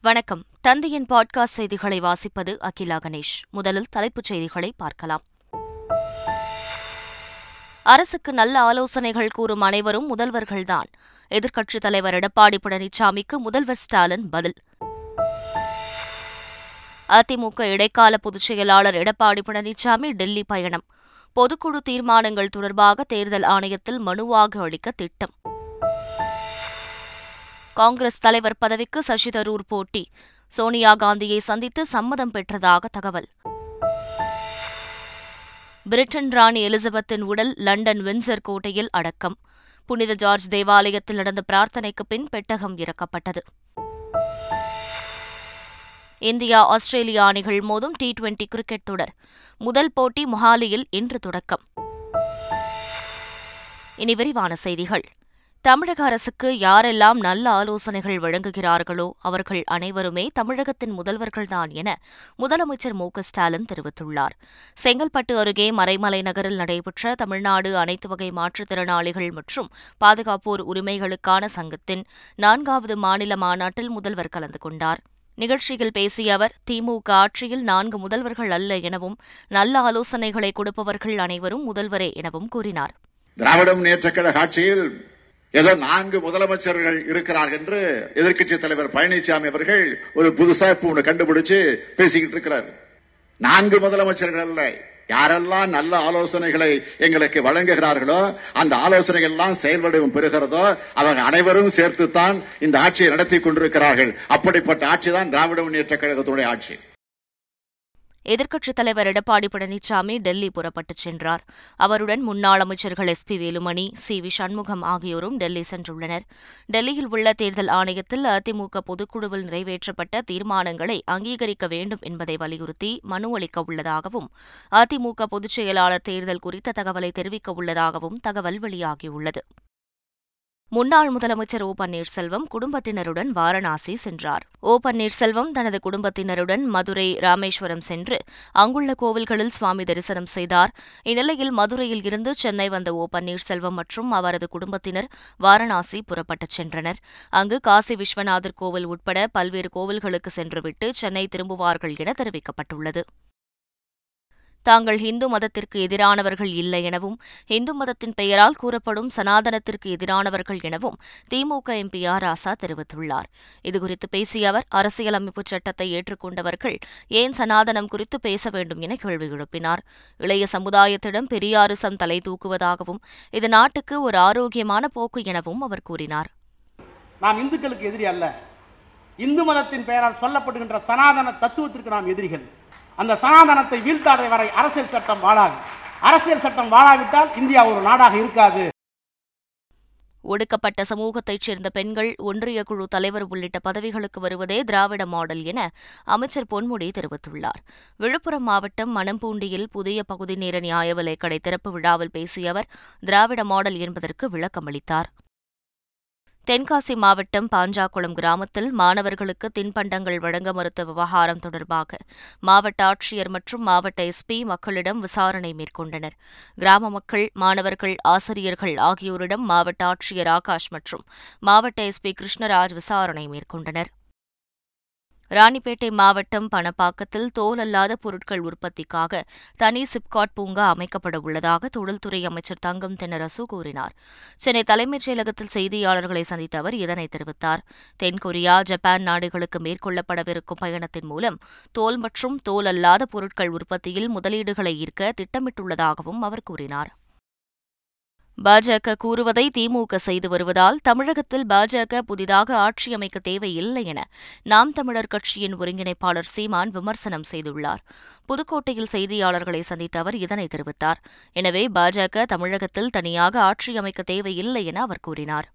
வணக்கம். தந்தையின் பாட்காஸ்ட் செய்திகளை வாசிப்பது அகிலா கணேஷ். முதலில் தலைப்புச் செய்திகளை பார்க்கலாம். அரசுக்கு நல்ல ஆலோசனைகள் கூறும் அனைவரும் முதல்வர்கள்தான். எதிர்க்கட்சித் தலைவர் எடப்பாடி பழனிசாமிக்கு முதல்வர் ஸ்டாலின் பதில். அதிமுக இடைக்கால பொதுச் செயலாளர் எடப்பாடி பழனிசாமி டெல்லி பயணம். பொதுக்குழு தீர்மானங்கள் தொடர்பாக தேர்தல் ஆணையத்தில் மனுவாக அளிக்க திட்டம். காங்கிரஸ் தலைவர் பதவிக்கு சசி தரூர் போட்டி. சோனியா காந்தியை சந்தித்து சம்மதம் பெற்றதாக தகவல். பிரிட்டன் ராணி எலிசபெத்தின் உடல் லண்டன் வின்சர் கோட்டையில் அடக்கம். புனித ஜார்ஜ் தேவாலயத்தில் நடந்த பிரார்த்தனைக்கு பின் பெட்டகம் இறக்கப்பட்டது. இந்தியா ஆஸ்திரேலியா அணிகள் மோதும் டி டுவெண்டி கிரிக்கெட் தொடர். முதல் போட்டி மொஹாலியில் இன்று தொடக்கம். இனி விரிவான செய்திகள். தமிழக அரசுக்கு யாரெல்லாம் நல்ல ஆலோசனைகள் வழங்குகிறார்களோ அவர்கள் அனைவருமே தமிழகத்தின் முதல்வர்கள்தான் என முதலமைச்சர் மு ஸ்டாலின் தெரிவித்துள்ளார். செங்கல்பட்டு அருகே மறைமலை நகரில் நடைபெற்ற தமிழ்நாடு அனைத்து வகை மாற்றுத்திறனாளிகள் மற்றும் பாதுகாப்போர் உரிமைகளுக்கான சங்கத்தின் நான்காவது மாநில மாநாட்டில் முதல்வர் கலந்து கொண்டார். நிகழ்ச்சியில் பேசிய அவர் திமுக ஆட்சியில் நான்கு முதல்வர்கள் அல்ல எனவும் நல்ல ஆலோசனைகளை கொடுப்பவர்கள் அனைவரும் முதல்வரே எனவும் கூறினார். திராவிட முன்னேற்ற கழக ஆட்சியில் ஏதோ நான்கு முதலமைச்சர்கள் இருக்கிறார்கள் என்று எதிர்க்கட்சி தலைவர் பழனிசாமி அவர்கள் ஒரு புதுசா இப்ப ஒன்று கண்டுபிடிச்சு பேசிக்கிட்டு இருக்கிறார். நான்கு முதலமைச்சர்கள் அல்ல. யாரெல்லாம் நல்ல ஆலோசனைகளை எங்களுக்கு வழங்குகிறார்களோ அந்த ஆலோசனைகள் எல்லாம் செயல்வடிவம் பெறுகிறதோ அவர்கள் அனைவரும் சேர்த்துத்தான் இந்த ஆட்சியை நடத்தி கொண்டிருக்கிறார்கள். அப்படிப்பட்ட ஆட்சி தான் திராவிட முன்னேற்ற கழகத்துடைய ஆட்சி. எதிர்க்கட்சித் தலைவர் எடப்பாடி பழனிசாமி டெல்லி புறப்பட்டுச் சென்றார். அவருடன் முன்னாள் அமைச்சர்கள் S P Velumani C V Shanmugam ஆகியோரும் டெல்லி சென்றுள்ளனர். டெல்லியில் உள்ள தேர்தல் ஆணையத்தில் அதிமுக பொதுக்குழுவில் நிறைவேற்றப்பட்ட தீர்மானங்களை அங்கீகரிக்க வேண்டும் என்பதை வலியுறுத்தி மனு அளிக்க உள்ளதாகவும் அதிமுக பொதுச் செயலாளர் தேர்தல் குறித்த தகவலை தெரிவிக்க உள்ளதாகவும் தகவல் வெளியாகியுள்ளது. முன்னாள் முதலமைச்சர் ஓ பன்னீர்செல்வம் குடும்பத்தினருடன் வாரணாசி சென்றார். ஓ பன்னீர்செல்வம் தனது குடும்பத்தினருடன் மதுரை ராமேஸ்வரம் சென்று அங்குள்ள கோவில்களில் சுவாமி தரிசனம் செய்தார். இந்நிலையில் மதுரையில் இருந்து சென்னை வந்த ஓ பன்னீர்செல்வம் மற்றும் அவரது குடும்பத்தினர் வாரணாசி புறப்பட்டுச் சென்றனர். அங்கு காசி விஸ்வநாதர் கோவில் உட்பட பல்வேறு கோவில்களுக்கு சென்றுவிட்டு சென்னை திரும்புவார்கள் என தெரிவிக்கப்பட்டுள்ளது. தாங்கள் இந்து மதத்திற்கு எதிரானவர்கள் இல்லை எனவும் இந்து மதத்தின் பெயரால் கூறப்படும் சனாதனத்திற்கு எதிரானவர்கள் எனவும் திமுக எம்பி ஆர். ராசா தெரிவித்துள்ளார். இதுகுறித்து பேசிய அவர் அரசியலமைப்பு சட்டத்தை ஏற்றுக்கொண்டவர்கள் ஏன் சனாதனம் குறித்து பேச வேண்டும் என கேள்வி எழுப்பினார். இளைய சமுதாயத்திடம் பெரியாரிசம் தலை தூக்குவதாகவும் இது நாட்டுக்கு ஒரு ஆரோக்கியமான போக்கு எனவும் அவர் கூறினார். நாம் இந்துக்களுக்கு எதிரி அல்ல. இந்து மதத்தின் பெயரால் சொல்லப்படுகின்ற சனாதன தத்துவத்திற்கு நாம் எதிரிகள். அந்த சனாதனத்தை வீழ்த்தாத வரை அரசியல் சட்டம் வாழாது. அரசியல் சட்டம் வாழாவிட்டால் இந்தியா ஒரு நாடாக இருக்காது. ஒடுக்கப்பட்ட சமூகத்தைச் சேர்ந்த பெண்கள் ஒன்றிய குழு தலைவர் உள்ளிட்ட பதவிகளுக்கு வருவதே திராவிட மாடல் என அமைச்சர் பொன்முடி தெரிவித்துள்ளார். விழுப்புரம் மாவட்டம் மணம்பூண்டியில் புதிய பகுதி நேர நியாய விலைக்கடை திறப்பு விழாவில் பேசிய அவர் திராவிட மாடல் என்பதற்கு விளக்கமளித்தார். தென்காசி மாவட்டம் பாஞ்சாக்குளம் கிராமத்தில் மாணவர்களுக்கு தின்பண்டங்கள் வழங்க மறுத்த விவகாரம் தொடர்பாக மாவட்ட ஆட்சியர் மற்றும் மாவட்ட எஸ்பி மக்களிடம் விசாரணை மேற்கொண்டனர். கிராம மக்கள் மாணவர்கள் ஆசிரியர்கள் ஆகியோரிடம் மாவட்ட ஆட்சியர் ஆகாஷ் மற்றும் மாவட்ட எஸ்பி கிருஷ்ணராஜ் விசாரணை மேற்கொண்டனர். ராணிப்பேட்டை மாவட்டம் பணப்பாக்கத்தில் தோல் அல்லாத பொருட்கள் உற்பத்திக்காக தனி சிப்காட் பூங்கா அமைக்கப்பட உள்ளதாக தொழில்துறை அமைச்சர் தங்கம் தென்னரசு கூறினார். சென்னை தலைமைச் செயலகத்தில் செய்தியாளர்களை சந்தித்த அவர் இதனை தெரிவித்தார். தென்கொரியா ஜப்பான் நாடுகளுக்கு மேற்கொள்ளப்படவிருக்கும் பயணத்தின் மூலம் தோல் மற்றும் தோல் அல்லாத பொருட்கள் உற்பத்தியில் முதலீடுகளை ஈர்க்க திட்டமிட்டுள்ளதாகவும் அவர் கூறினார். பாஜக கூறுவதை திமுக செய்து வருவதால் தமிழகத்தில் பாஜக புதிதாக ஆட்சி அமைக்க தேவையில்லை என நாம் தமிழர் கட்சியின் ஒருங்கிணைப்பாளர் சீமான் விமர்சனம் செய்துள்ளார். புதுக்கோட்டையில் செய்தியாளர்களை சந்தித்த அவர் இதனை தெரிவித்தார். எனவே பாஜக தமிழகத்தில் தனியாக ஆட்சி அமைக்க தேவையில்லை என அவர் கூறினார்.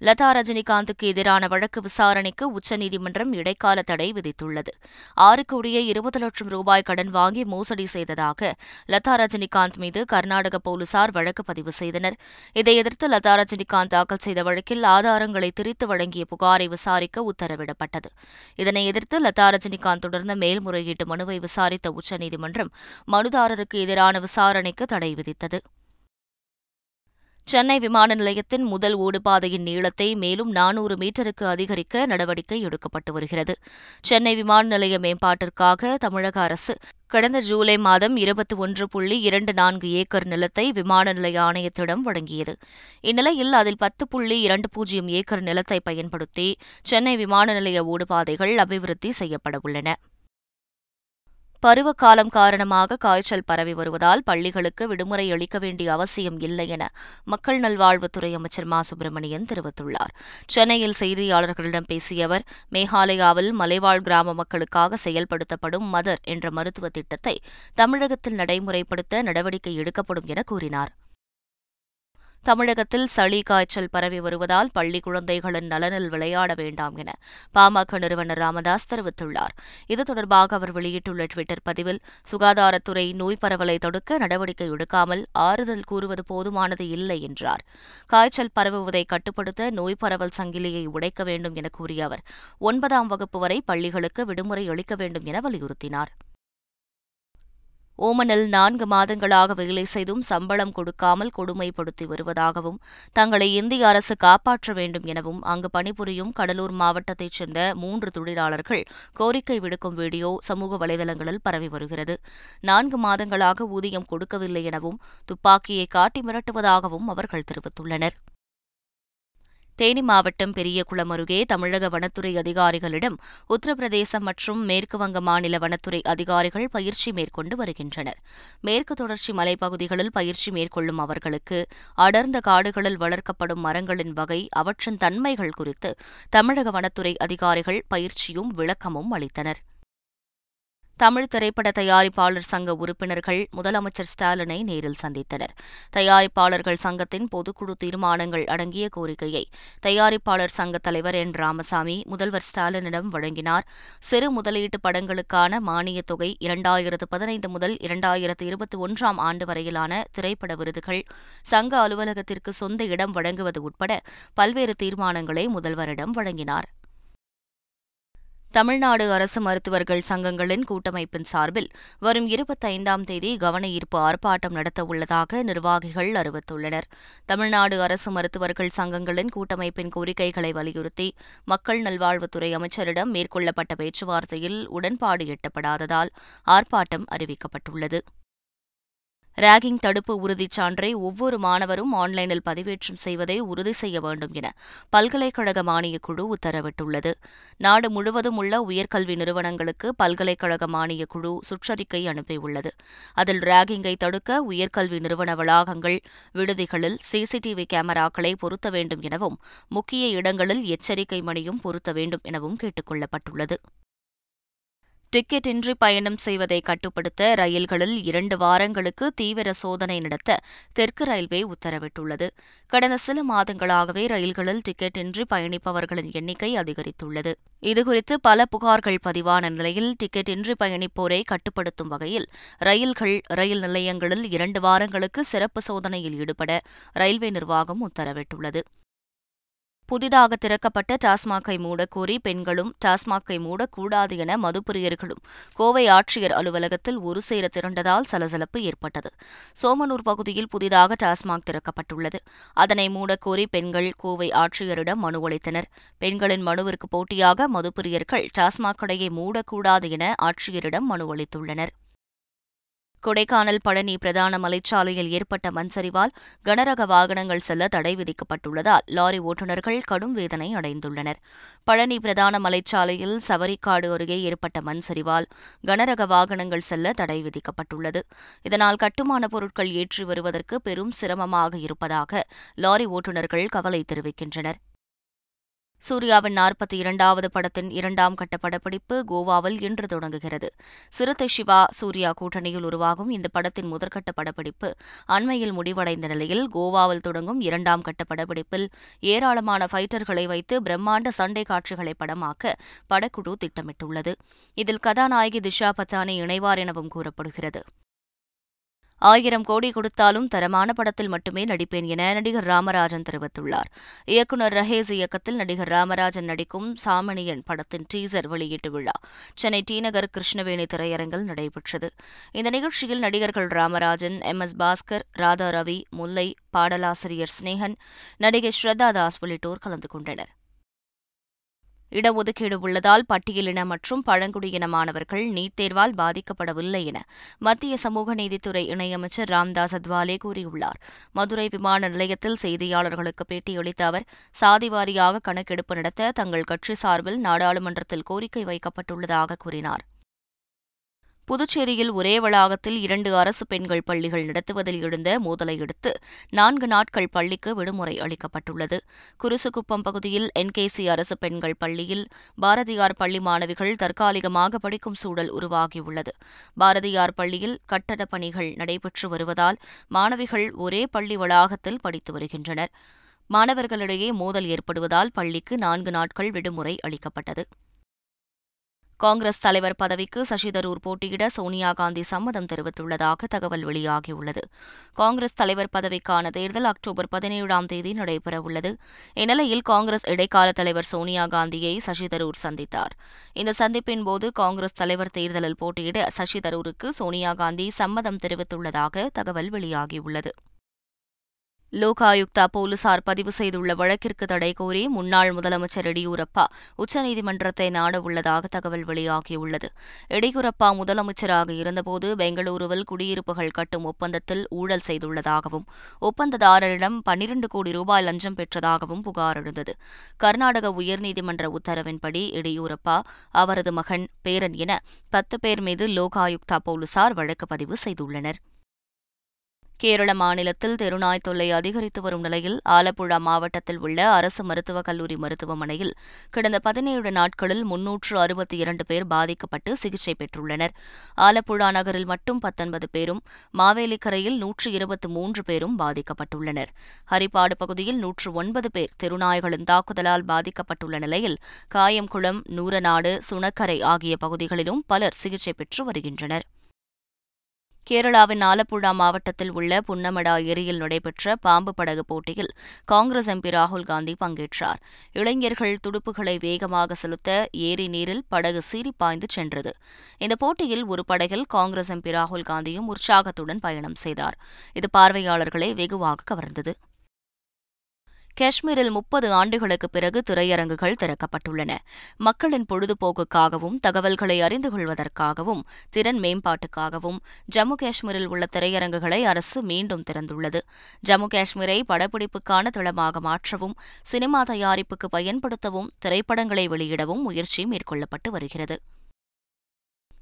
லதா ரஜினிகாந்துக்கு எதிரான வழக்கு விசாரணைக்கு உச்சநீதிமன்றம் இடைக்கால தடை விதித்துள்ளது. ஆறு கோடியே இருபது லட்சம் ரூபாய் கடன் வாங்கி மோசடி செய்ததாக லதா ரஜினிகாந்த் மீது கர்நாடக போலீசார் வழக்கு பதிவு செய்தனர். இதை எதிர்த்து லதா ரஜினிகாந்த் தாக்கல் செய்த வழக்கில் ஆதாரங்களை திரித்து வழங்கிய புகாரை விசாரிக்க உத்தரவிடப்பட்டது. இதனை எதிர்த்து லதா ரஜினிகாந்த் தொடர்ந்த மேல்முறையீட்டு மனுவை விசாரித்த உச்சநீதிமன்றம் மனுதாரருக்கு எதிரான விசாரணைக்கு தடை விதித்தது. சென்னை விமான நிலையத்தின் முதல் ஓடுபாதையின் நீளத்தை மேலும் நானூறு மீட்டருக்கு அதிகரிக்க நடவடிக்கை எடுக்கப்பட்டு வருகிறது. சென்னை விமான நிலைய மேம்பாட்டிற்காக தமிழக அரசு கடந்த ஜூலை மாதம் இருபத்தி ஒன்று புள்ளி இரண்டு நான்கு ஏக்கர் நிலத்தை விமான நிலைய ஆணையத்திடம் வழங்கியது. இந்நிலையில் அதில் பத்து புள்ளி இரண்டு பூஜ்ஜியம் ஏக்கர் நிலத்தை பயன்படுத்தி சென்னை விமான நிலைய ஓடுபாதைகள் அபிவிருத்தி செய்யப்படவுள்ளன பருவகாலம் காரணமாக காய்ச்சல் பரவி வருவதால் பள்ளிகளுக்கு விடுமுறை அளிக்க வேண்டிய அவசியம் இல்லை என மக்கள் நல்வாழ்வுத்துறை அமைச்சர் மா. சுப்பிரமணியன் தெரிவித்துள்ளார். சென்னையில் செய்தியாளர்களிடம் பேசிய அவர் மேகாலயாவில் மலைவாழ் கிராம மக்களுக்காக செயல்படுத்தப்படும் மதர் என்ற மருத்துவ திட்டத்தை தமிழகத்தில் நடைமுறைப்படுத்த நடவடிக்கை எடுக்கப்படும் என கூறினார். தமிழகத்தில் சளி காய்ச்சல் பரவி வருவதால் பள்ளி குழந்தைகளின் நலனில் விளையாட வேண்டாம் என பாமக நிறுவனர் ராமதாஸ் தெரிவித்துள்ளார். இது தொடர்பாக அவர் வெளியிட்டுள்ள டுவிட்டர் பதிவில் சுகாதாரத்துறை நோய் பரவலை தடுக்க நடவடிக்கை எடுக்காமல் ஆறுதல் கூறுவது போதுமானது இல்லை என்றார். காய்ச்சல் பரவுவதை கட்டுப்படுத்த நோய் பரவல் சங்கிலியை உடைக்க வேண்டும் என கூறிய அவர் ஒன்பதாம் வகுப்பு வரை பள்ளிகளுக்கு விடுமுறை அளிக்க வேண்டும் என வலியுறுத்தினார். ஓமனில் நான்கு மாதங்களாக வேலை செய்தும் சம்பளம் கொடுக்காமல் கொடுமைப்படுத்தி வருவதாகவும் தங்களை இந்திய அரசு காப்பாற்ற வேண்டும் எனவும் அங்கு பணிபுரியும் கடலூர் மாவட்டத்தைச் சேர்ந்த மூன்று தொழிலாளர்கள் கோரிக்கை விடுக்கும் வீடியோ சமூக வலைதளங்களில் பரவி வருகிறது. நான்கு மாதங்களாக ஊதியம் கொடுக்கவில்லை எனவும் துப்பாக்கியை காட்டி மிரட்டுவதாகவும் அவர்கள் தெரிவித்துள்ளனர். தேனி மாவட்டம் பெரியகுளம் அருகே தமிழக வனத்துறை அதிகாரிகளிடம் உத்தரப்பிரதேசம் மற்றும் மேற்குவங்க மாநில வனத்துறை அதிகாரிகள் பயிற்சி மேற்கொண்டு வருகின்றனர். மேற்கு தொடர்ச்சி மலைப்பகுதிகளில் பயிற்சி மேற்கொள்ளும் அவர்களுக்கு அடர்ந்த காடுகளில் வளர்க்கப்படும் மரங்களின் வகை அவற்றின் தன்மைகள் குறித்து தமிழக வனத்துறை அதிகாரிகள் பயிற்சியும் விளக்கமும் அளித்தனர். தமிழ் திரைப்பட தயாரிப்பாளர் சங்க உறுப்பினர்கள் முதலமைச்சர் ஸ்டாலினை நேரில் சந்தித்தனர். தயாரிப்பாளர்கள் சங்கத்தின் பொதுக்குழு தீர்மானங்கள் அடங்கிய கோரிக்கையை தயாரிப்பாளர் சங்க தலைவர் என். ராமசாமி முதல்வர் ஸ்டாலினிடம் வழங்கினார். சிறு முதலீட்டு படங்களுக்கான மானியத் தொகை இரண்டாயிரத்து பதினைந்து முதல் இரண்டாயிரத்து இருபத்தி ஒன்றாம் ஆண்டு வரையிலான திரைப்பட விருதுகள் சங்க அலுவலகத்திற்கு சொந்த இடம் வழங்குவது உட்பட பல்வேறு தீர்மானங்களை முதல்வரிடம் வழங்கினார். தமிழ்நாடு அரசு மருத்துவர்கள் சங்கங்களின் கூட்டமைப்பின் சார்பில் வரும் இருபத்தைந்தாம் தேதி கவன ஈர்ப்பு ஆர்ப்பாட்டம் நடத்தவுள்ளதாக நிர்வாகிகள் அறிவித்துள்ளனர். தமிழ்நாடு அரசு மருத்துவர்கள் சங்கங்களின் கூட்டமைப்பின் கோரிக்கைகளை வலியுறுத்தி மக்கள் நல்வாழ்வுத்துறை அமைச்சரிடம் மேற்கொள்ளப்பட்ட பேச்சுவார்த்தையில் உடன்பாடு எட்டப்படாததால் ஆர்ப்பாட்டம் அறிவிக்கப்பட்டுள்ளது. ராகிங் தடுப்பு உறுதிச் சான்றை ஒவ்வொரு மாணவரும் ஆன்லைனில் பதிவேற்றம் செய்வதை உறுதி செய்ய வேண்டும் என பல்கலைக்கழக மானியக் குழு உத்தரவிட்டுள்ளது. நாடு முழுவதும் உள்ள உயர்கல்வி நிறுவனங்களுக்கு பல்கலைக்கழக மானியக்குழு சுற்றறிக்கை அனுப்பியுள்ளது. அதில் ராகிங்கை தடுக்க உயர்கல்வி நிறுவன வளாகங்கள் விடுதிகளில் சிசிடிவி கேமராக்களை பொருத்த வேண்டும் எனவும் முக்கிய இடங்களில் எச்சரிக்கை மணியும் பொருத்த வேண்டும் எனவும் கேட்டுக் கொள்ளப்பட்டுள்ளது. டிக்கெட் இன்றி பயணம் செய்வதை கட்டுப்படுத்த ரயில்களில் இரண்டு வாரங்களுக்கு தீவிர சோதனை நடத்த தெற்கு ரயில்வே உத்தரவிட்டுள்ளது. கடந்த சில மாதங்களாகவே ரயில்களில் டிக்கெட் இன்றி பயணிப்பவர்களின் எண்ணிக்கை அதிகரித்துள்ளது. இதுகுறித்து பல புகார்கள் பதிவான நிலையில் டிக்கெட் இன்றி பயணிப்போரை கட்டுப்படுத்தும் வகையில் ரயில்கள் ரயில் நிலையங்களில் இரண்டு வாரங்களுக்கு சிறப்பு சோதனையில் ஈடுபட ரயில்வே நிர்வாகம் உத்தரவிட்டுள்ளது. புதிதாக திறக்கப்பட்ட டாஸ்மாகை மூடக்கோரி பெண்களும் டாஸ்மாகை மூடக்கூடாது என மதுப்பிரியர்களும் கோவை ஆட்சியர் அலுவலகத்தில் ஒருசேர திரண்டதால் சலசலப்பு ஏற்பட்டது. சோமனூர் பகுதியில் புதிதாக டாஸ்மாக் திறக்கப்பட்டுள்ளது. அதனை மூடக்கோரி பெண்கள் கோவை ஆட்சியரிடம் மனு அளித்தனர். பெண்களின் மனுவிற்கு போட்டியாக மதுப்பிரியர்கள் டாஸ்மாக் கடையை மூடக்கூடாது என ஆட்சியரிடம் மனு அளித்துள்ளனர். கொடைக்கானல் பழனி பிரதான மலைச்சாலையில் ஏற்பட்ட மண்சரிவால் கனரக வாகனங்கள் செல்ல தடை விதிக்கப்பட்டுள்ளதால் லாரி ஓட்டுநர்கள் கடும் வேதனை அடைந்துள்ளனர். பழனி பிரதான மலைச்சாலையில் சவரிக்காடு அருகே ஏற்பட்ட மண்சரிவால் கனரக வாகனங்கள் செல்ல தடை விதிக்கப்பட்டுள்ளது. இதனால் கட்டுமான பொருட்கள் ஏற்றி வருவதற்கு பெரும் சிரமமாக இருப்பதாக லாரி ஓட்டுநர்கள் கவலை தெரிவிக்கின்றனர். சூர்யாவின் நாற்பத்தி இரண்டாவது படத்தின் இரண்டாம் கட்ட படப்பிடிப்பு கோவாவில் இன்று தொடங்குகிறது. சிறுத்தை சிவா சூர்யா கூட்டணியில் உருவாகும் இந்த படத்தின் முதற்கட்ட படப்பிடிப்பு அண்மையில் முடிவடைந்த நிலையில் கோவாவில் தொடங்கும் இரண்டாம் கட்ட படப்பிடிப்பில் ஏராளமான ஃபைட்டர்களை வைத்து பிரம்மாண்ட சண்டை காட்சிகளை படமாக்க படக்குழு திட்டமிட்டுள்ளது. இதில் கதாநாயகி திஷா பத்தானி இணைவார் எனவும் கூறப்படுகிறது. ஆயிரம் கோடி கொடுத்தாலும் தரமான படத்தில் மட்டுமே நடிப்பேன் என நடிகர் ராமராஜன் தெரிவித்துள்ளார். இயக்குநர் ரஹேஸ் இயக்கத்தில் நடிகர் ராமராஜன் நடிக்கும் சாமணியன் படத்தின் டீசர் வெளியீட்டு விழா சென்னை டி நகர் கிருஷ்ணவேணி திரையரங்கில் நடைபெற்றது. இந்த நிகழ்ச்சியில் நடிகர்கள் ராமராஜன் எம். எஸ். பாஸ்கர் ராதா ரவி முல்லை பாடலாசிரியர் ஸ்னேகன் நடிகை ஸ்ரத்தா தாஸ் உள்ளிட்டோர் கலந்து கொண்டனர். இடஒதுக்கீடு உள்ளதால் பட்டியலின மற்றும் பழங்குடியின மாணவர்கள் நீட் தேர்வால் பாதிக்கப்படவில்லை என மத்திய சமூக நீதித்துறை இணையமைச்சர் ராம்தாஸ் அத்வாலே கூறியுள்ளார். மதுரை விமான நிலையத்தில் செய்தியாளர்களுக்கு பேட்டியளித்த அவர் சாதிவாரியாக கணக்கெடுப்பு நடத்த தங்கள் கட்சி சார்பில் நாடாளுமன்றத்தில் கோரிக்கை வைக்கப்பட்டுள்ளதாக கூறினார். புதுச்சேரியில் ஒரே வளாகத்தில் இரண்டு அரசு பெண்கள் பள்ளிகள் நடத்துவதில் எழுந்த மோதலையடுத்து நான்கு நாட்கள் பள்ளிக்கு விடுமுறை அளிக்கப்பட்டுள்ளது. குருசுகுப்பம் பகுதியில் என்கேசி அரசு பெண்கள் பள்ளியில் பாரதியார் பள்ளி மாணவிகள் தற்காலிகமாக படிக்கும் சூழல் உருவாகியுள்ளது. பாரதியார் பள்ளியில் கட்டடப் பணிகள் நடைபெற்று வருவதால் மாணவிகள் ஒரே பள்ளி வளாகத்தில் படித்து வருகின்றனர். மாணவர்களிடையே மோதல் ஏற்படுவதால் பள்ளிக்கு நான்கு நாட்கள் விடுமுறை அளிக்கப்பட்டது. காங்கிரஸ் தலைவர் பதவிக்கு சசிதரூர் போட்டியிட சோனியா காந்தி சம்மதம் தெரிவித்துள்ளதாக தகவல் வெளியாகியுள்ளது. காங்கிரஸ் தலைவர் பதவிக்கான தேர்தல் அக்டோபர் பதினேழாம் தேதி நடைபெறவுள்ளது. இந்நிலையில் காங்கிரஸ் இடைக்கால தலைவர் சோனியா காந்தியை சசிதரூர் சந்தித்தார். இந்த சந்திப்பின் போது காங்கிரஸ் தலைவர் தேர்தலில் போட்டியிட சசி தரூருக்கு சோனியா காந்தி சம்மதம் தெரிவித்துள்ளதாக தகவல் வெளியாகியுள்ளது. லோகாயுக்தா போலீசார் பதிவு செய்துள்ள வழக்கிற்கு தடை கோரி முன்னாள் முதலமைச்சர் எடியூரப்பா உச்சநீதிமன்றத்தை நாடவுள்ளதாக தகவல் வெளியாகியுள்ளது. எடியூரப்பா முதலமைச்சராக இருந்தபோது பெங்களூருவில் குடியிருப்புகள் கட்டும் ஒப்பந்தத்தில் ஊழல் செய்துள்ளதாகவும் ஒப்பந்ததாரரிடம் பன்னிரண்டு கோடி ரூபாய் லஞ்சம் பெற்றதாகவும் புகார் எழுந்தது. கர்நாடக உயர்நீதிமன்ற உத்தரவின்படி எடியூரப்பா அவரது மகன் பேரன் என பத்து பேர் மீது லோகாயுக்தா போலீசார் வழக்கு பதிவு செய்துள்ளனர். கேரள மாநிலத்தில் தெருநாய் தொல்லை அதிகரித்து வரும் நிலையில் ஆலப்புழா மாவட்டத்தில் உள்ள அரசு மருத்துவக் கல்லூரி மருத்துவமனையில் கடந்த பதினேழு நாட்களில் முன்னூற்று அறுபத்தி இரண்டு பேர் பாதிக்கப்பட்டு சிகிச்சை பெற்றுள்ளனர். ஆலப்புழா நகரில் மட்டும் பத்தொன்பது பேரும் மாவேலிக்கரையில் நூற்று இருபத்தி மூன்று பேரும் பாதிக்கப்பட்டுள்ளனர். ஹரிப்பாடு பகுதியில் நூற்று ஒன்பது பேர் தெருநாய்களின் தாக்குதலால் பாதிக்கப்பட்டுள்ள நிலையில் காயம்குளம் நூரநாடு சுணக்கரை ஆகிய பகுதிகளிலும் பலர் சிகிச்சை பெற்று வருகின்றனர். கேரளாவின் ஆலப்புழா மாவட்டத்தில் உள்ள புன்னமடா ஏரியில் நடைபெற்ற பாம்பு படகு போட்டியில் காங்கிரஸ் எம்பி ராகுல் காந்தி பங்கேற்றார். இளைஞர்கள் துடுப்புகளை வேகமாக செலுத்த ஏரி நீரில் படகு சீறி பாய்ந்து சென்றது. இந்த போட்டியில் ஒரு படகில் காங்கிரஸ் எம்பி ராகுல் காந்தியும் உற்சாகத்துடன் பயணம் செய்தார். இது பார்வையாளர்களை வெகுவாக கவர்ந்தது. காஷ்மீரில் முப்பது ஆண்டுகளுக்கு பிறகு திரையரங்குகள் திறக்கப்பட்டுள்ளன. மக்களின் பொழுதுபோக்குக்காகவும் தகவல்களை அறிந்து கொள்வதற்காகவும் திறன் மேம்பாட்டுக்காகவும் ஜம்மு காஷ்மீரில் உள்ள திரையரங்குகளை அரசு மீண்டும் திறந்துள்ளது. ஜம்மு காஷ்மீரை படப்பிடிப்புக்கான தளமாக மாற்றவும் சினிமா தயாரிப்புக்கு பயன்படுத்தவும் திரைப்படங்களை வெளியிடவும் முயற்சி மேற்கொள்ளப்பட்டு வருகிறது.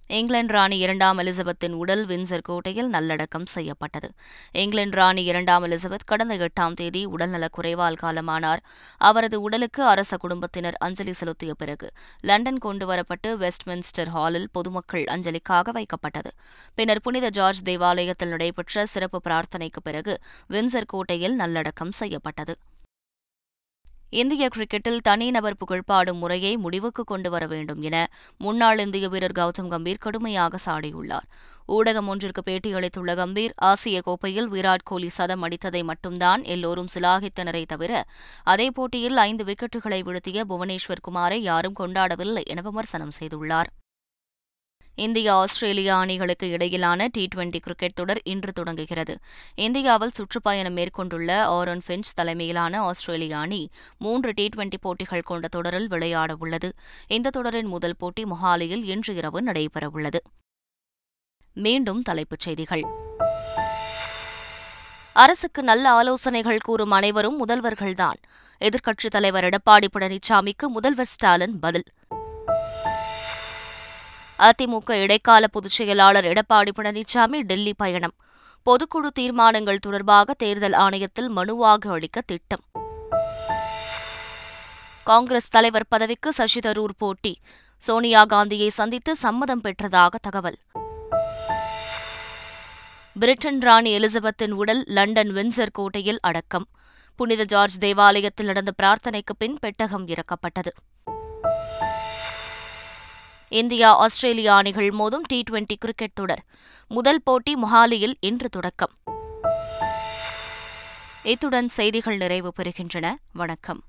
இங்கிலாந்து ராணி இரண்டாம் எலிசபெத்தின் உடல் வின்சர் கோட்டையில் நல்லடக்கம் செய்யப்பட்டது. இங்கிலாந்து ராணி இரண்டாம் எலிசபெத் கடந்த எட்டாம் தேதி உடல்நலக் குறைவால் காலமானார். அவரது உடலுக்கு அரச குடும்பத்தினர் அஞ்சலி செலுத்திய பிறகு லண்டன் கொண்டுவரப்பட்டு வெஸ்ட்மின்ஸ்டர் ஹாலில் பொதுமக்கள் அஞ்சலிக்காக வைக்கப்பட்டது. பின்னர் புனித ஜார்ஜ் தேவாலயத்தில் நடைபெற்ற சிறப்பு பிரார்த்தனைக்கு பிறகு வின்சர் கோட்டையில் நல்லடக்கம் செய்யப்பட்டது. இந்திய கிரிக்கெட்டில் தனிநபர் புகழ்பாடும் முறையை முடிவுக்கு கொண்டு வர வேண்டும் என முன்னாள் இந்திய வீரர் கௌதம் கம்பீர் கடுமையாக சாடியுள்ளார். ஊடகம் ஒன்றிற்கு பேட்டியளித்துள்ள கம்பீர் ஆசிய கோப்பையில் விராட் கோலி சதம் அடித்ததை மட்டும்தான் எல்லோரும் சிலாகித்தனரை தவிர அதே போட்டியில் ஐந்து விக்கெட்டுகளை வீழ்த்திய புவனேஸ்வர் குமாரை யாரும் கொண்டாடவில்லை என விமர்சனம் செய்துள்ளார். இந்தியா ஆஸ்திரேலியா அணிகளுக்கு இடையிலான டி டுவெண்டி கிரிக்கெட் தொடர் இன்று தொடங்குகிறது. இந்தியாவில் சுற்றுப்பயணம் மேற்கொண்டுள்ள ஆரன் பிஞ்ச் தலைமையிலான ஆஸ்திரேலிய அணி மூன்று டி டுவெண்டி போட்டிகள் கொண்ட தொடரில் விளையாட உள்ளது. இந்த தொடரின் முதல் போட்டி மொஹாலியில் இன்று இரவு நடைபெறவுள்ளது மீண்டும் தலைப்புச் செய்திகள். அரசுக்கு நல்ல ஆலோசனைகள் கூறும் அனைவரும் முதல்வர்கள்தான். எதிர்க்கட்சித் தலைவர் எடப்பாடி பழனிசாமிக்கு முதல்வர் ஸ்டாலின் பதில். அதிமுக இடைக்கால பொதுச் செயலாளர் எடப்பாடி பழனிசாமி டெல்லி பயணம். பொதுக்குழு தீர்மானங்கள் தொடர்பாக தேர்தல் ஆணையத்தில் மனுவாக அளிக்க திட்டம். காங்கிரஸ் தலைவர் பதவிக்கு சசி தரூர் போட்டி. சோனியா காந்தியை சந்தித்து சம்மதம் பெற்றதாக தகவல். பிரிட்டன் ராணி எலிசபெத்தின் உடல் லண்டன் வின்சர் கோட்டையில் அடக்கம். புனித ஜார்ஜ் தேவாலயத்தில் நடந்த பிரார்த்தனைக்கு பின் பெட்டகம் இறக்கப்பட்டது. இந்தியா ஆஸ்திரேலியா அணிகள் மோதும் டி டுவெண்டி கிரிக்கெட் தொடர். முதல் போட்டி மொஹாலியில் இன்று தொடக்கம். இத்துடன் செய்திகள் நிறைவு பெறுகின்றன. வணக்கம்.